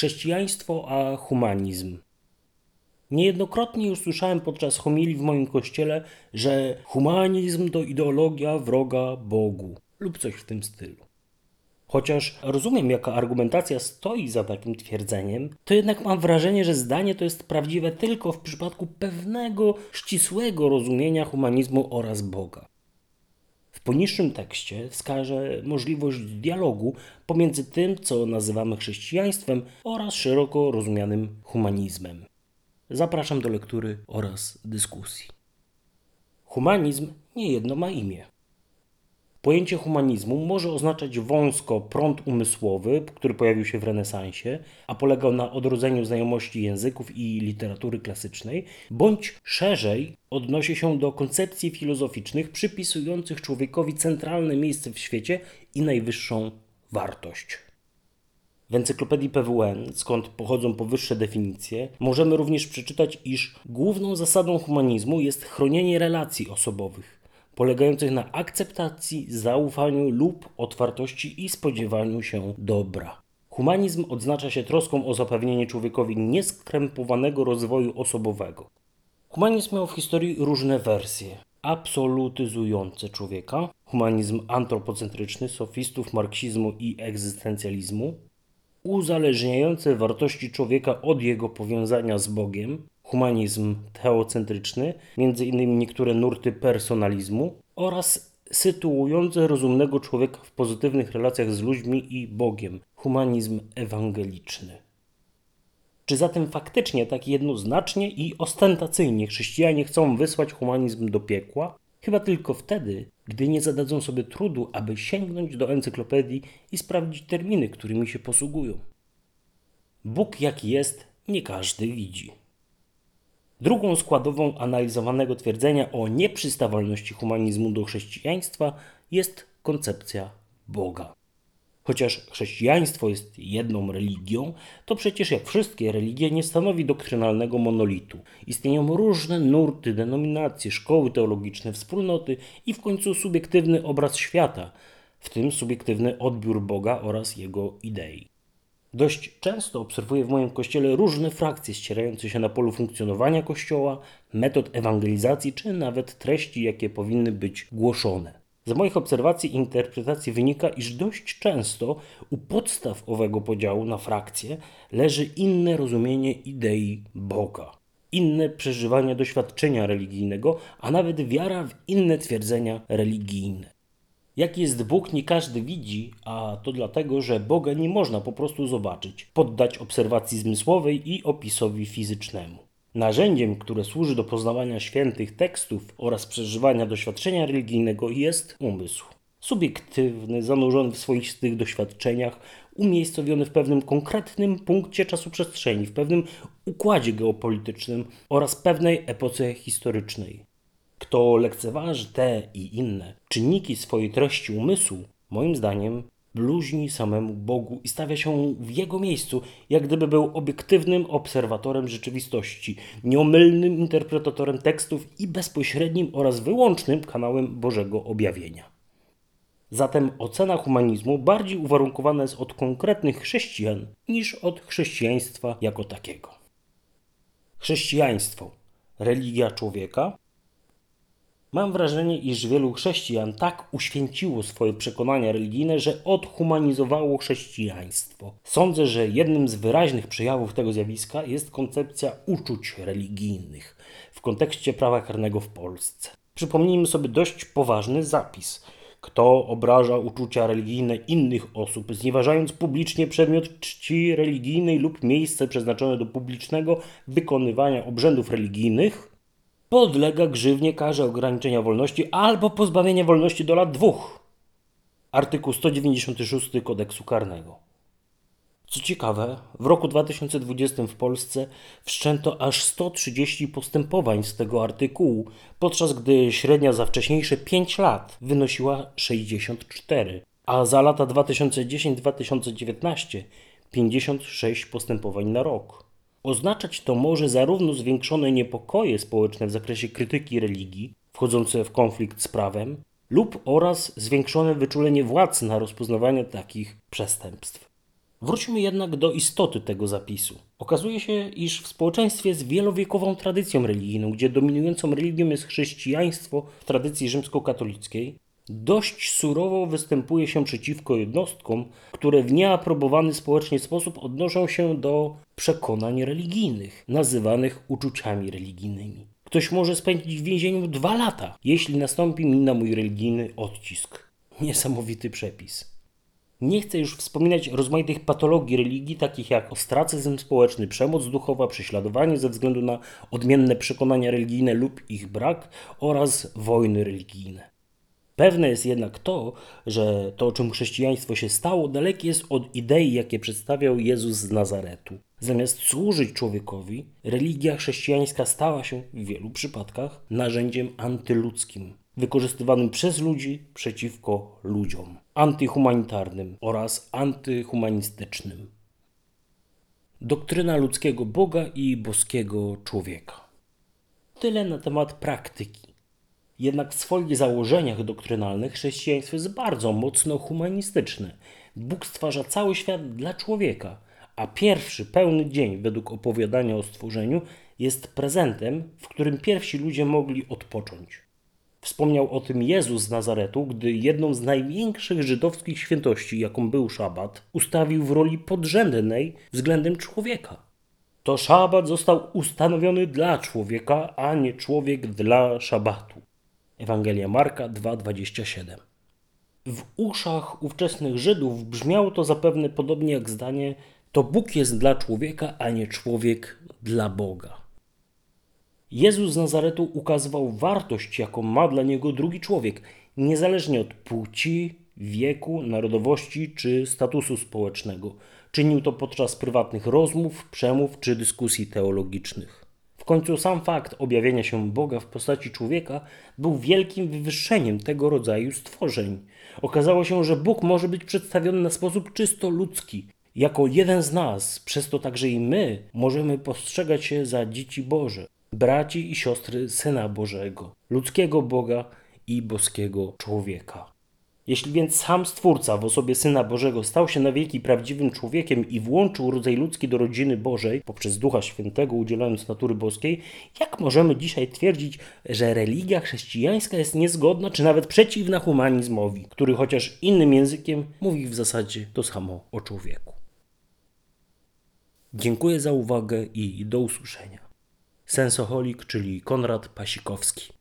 Chrześcijaństwo a humanizm. Niejednokrotnie już słyszałem podczas homilii w moim kościele, że humanizm to ideologia wroga Bogu lub coś w tym stylu. Chociaż rozumiem, jaka argumentacja stoi za takim twierdzeniem, to jednak mam wrażenie, że zdanie to jest prawdziwe tylko w przypadku pewnego ścisłego rozumienia humanizmu oraz Boga. W poniższym tekście wskażę możliwość dialogu pomiędzy tym, co nazywamy chrześcijaństwem, oraz szeroko rozumianym humanizmem. Zapraszam do lektury oraz dyskusji. Humanizm niejedno ma imię. Pojęcie humanizmu może oznaczać wąsko prąd umysłowy, który pojawił się w renesansie, a polegał na odrodzeniu znajomości języków i literatury klasycznej, bądź szerzej odnosi się do koncepcji filozoficznych przypisujących człowiekowi centralne miejsce w świecie i najwyższą wartość. W encyklopedii PWN, skąd pochodzą powyższe definicje, możemy również przeczytać, iż główną zasadą humanizmu jest chronienie relacji osobowych polegających na akceptacji, zaufaniu lub otwartości i spodziewaniu się dobra. Humanizm odznacza się troską o zapewnienie człowiekowi nieskrępowanego rozwoju osobowego. Humanizm miał w historii różne wersje. Absolutyzujące człowieka, humanizm antropocentryczny sofistów marksizmu i egzystencjalizmu, uzależniające wartości człowieka od jego powiązania z Bogiem, humanizm teocentryczny, m.in. niektóre nurty personalizmu oraz sytuujące rozumnego człowieka w pozytywnych relacjach z ludźmi i Bogiem, humanizm ewangeliczny. Czy zatem faktycznie tak jednoznacznie i ostentacyjnie chrześcijanie chcą wysłać humanizm do piekła? Chyba tylko wtedy, gdy nie zadadzą sobie trudu, aby sięgnąć do encyklopedii i sprawdzić terminy, którymi się posługują. Bóg jaki jest, nie każdy widzi. Drugą składową analizowanego twierdzenia o nieprzystawalności humanizmu do chrześcijaństwa jest koncepcja Boga. Chociaż chrześcijaństwo jest jedną religią, to przecież jak wszystkie religie nie stanowi doktrynalnego monolitu. Istnieją różne nurty, denominacje, szkoły teologiczne, wspólnoty i w końcu subiektywny obraz świata, w tym subiektywny odbiór Boga oraz jego idei. Dość często obserwuję w moim kościele różne frakcje ścierające się na polu funkcjonowania kościoła, metod ewangelizacji czy nawet treści, jakie powinny być głoszone. Z moich obserwacji i interpretacji wynika, iż dość często u podstaw owego podziału na frakcje leży inne rozumienie idei Boga, inne przeżywanie doświadczenia religijnego, a nawet wiara w inne twierdzenia religijne. Jaki jest Bóg, nie każdy widzi, a to dlatego, że Boga nie można po prostu zobaczyć, poddać obserwacji zmysłowej i opisowi fizycznemu. Narzędziem, które służy do poznawania świętych tekstów oraz przeżywania doświadczenia religijnego jest umysł. Subiektywny, zanurzony w swoistych doświadczeniach, umiejscowiony w pewnym konkretnym punkcie czasu przestrzeni, w pewnym układzie geopolitycznym oraz pewnej epoce historycznej. Kto lekceważy te i inne czynniki swojej treści umysłu, moim zdaniem bluźni samemu Bogu i stawia się w Jego miejscu, jak gdyby był obiektywnym obserwatorem rzeczywistości, nieomylnym interpretatorem tekstów i bezpośrednim oraz wyłącznym kanałem Bożego objawienia. Zatem ocena humanizmu bardziej uwarunkowana jest od konkretnych chrześcijan niż od chrześcijaństwa jako takiego. Chrześcijaństwo religia człowieka Mam wrażenie, iż wielu chrześcijan tak uświęciło swoje przekonania religijne, że odhumanizowało chrześcijaństwo. Sądzę, że jednym z wyraźnych przejawów tego zjawiska jest koncepcja uczuć religijnych w kontekście prawa karnego w Polsce. Przypomnijmy sobie dość poważny zapis. Kto obraża uczucia religijne innych osób, znieważając publicznie przedmiot czci religijnej lub miejsce przeznaczone do publicznego wykonywania obrzędów religijnych, podlega grzywnie karze ograniczenia wolności albo pozbawienia wolności do lat dwóch. Artykuł 196 kodeksu karnego. Co ciekawe, w roku 2020 w Polsce wszczęto aż 130 postępowań z tego artykułu, podczas gdy średnia za wcześniejsze 5 lat wynosiła 64, a za lata 2010-2019 56 postępowań na rok. Oznaczać to może zarówno zwiększone niepokoje społeczne w zakresie krytyki religii, wchodzące w konflikt z prawem, lub oraz zwiększone wyczulenie władz na rozpoznawanie takich przestępstw. Wróćmy jednak do istoty tego zapisu. Okazuje się, iż w społeczeństwie z wielowiekową tradycją religijną, gdzie dominującą religią jest chrześcijaństwo w tradycji rzymskokatolickiej, dość surowo występuje się przeciwko jednostkom, które w nieaprobowany społecznie sposób odnoszą się do przekonań religijnych, nazywanych uczuciami religijnymi. Ktoś może spędzić w więzieniu dwa lata, jeśli nastąpi mi na mój religijny odcisk. Niesamowity przepis. Nie chcę już wspominać rozmaitych patologii religii, takich jak ostracyzm społeczny, przemoc duchowa, prześladowanie ze względu na odmienne przekonania religijne lub ich brak oraz wojny religijne. Pewne jest jednak to, że to, czym chrześcijaństwo się stało, dalekie jest od idei, jakie przedstawiał Jezus z Nazaretu. Zamiast służyć człowiekowi, religia chrześcijańska stała się w wielu przypadkach narzędziem antyludzkim, wykorzystywanym przez ludzi przeciwko ludziom, antyhumanitarnym oraz antyhumanistycznym. Doktryna ludzkiego Boga i boskiego człowieka. Tyle na temat praktyki. Jednak w swoich założeniach doktrynalnych chrześcijaństwo jest bardzo mocno humanistyczne. Bóg stwarza cały świat dla człowieka, a pierwszy pełny dzień według opowiadania o stworzeniu jest prezentem, w którym pierwsi ludzie mogli odpocząć. Wspomniał o tym Jezus z Nazaretu, gdy jedną z największych żydowskich świętości, jaką był szabat, ustawił w roli podrzędnej względem człowieka. To szabat został ustanowiony dla człowieka, a nie człowiek dla szabatu. Ewangelia Marka 2:27. W uszach ówczesnych Żydów brzmiało to zapewne podobnie jak zdanie: To Bóg jest dla człowieka, a nie człowiek dla Boga. Jezus z Nazaretu ukazywał wartość, jaką ma dla niego drugi człowiek, niezależnie od płci, wieku, narodowości czy statusu społecznego. Czynił to podczas prywatnych rozmów, przemów czy dyskusji teologicznych. W końcu sam fakt objawienia się Boga w postaci człowieka był wielkim wywyższeniem tego rodzaju stworzeń. Okazało się, że Bóg może być przedstawiony na sposób czysto ludzki. Jako jeden z nas, przez to także i my, możemy postrzegać się za dzieci Boże braci i siostry Syna Bożego, ludzkiego Boga i boskiego człowieka. Jeśli więc sam Stwórca w osobie Syna Bożego stał się na wieki prawdziwym człowiekiem i włączył rodzaj ludzki do rodziny Bożej poprzez Ducha Świętego udzielając natury boskiej, jak możemy dzisiaj twierdzić, że religia chrześcijańska jest niezgodna czy nawet przeciwna humanizmowi, który chociaż innym językiem mówi w zasadzie to samo o człowieku? Dziękuję za uwagę i do usłyszenia. Sensoholik, czyli Konrad Pasikowski.